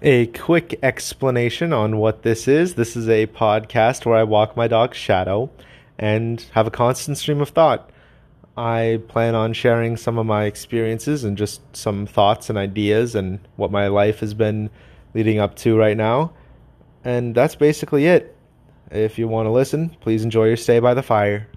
A quick explanation on what this is. This is a podcast where I walk my dog shadow and have a constant stream of thought. I plan on sharing some of my experiences and just some thoughts and ideas and what my life has been leading up to right now. And that's basically it. If you want to listen, please enjoy your stay by the fire.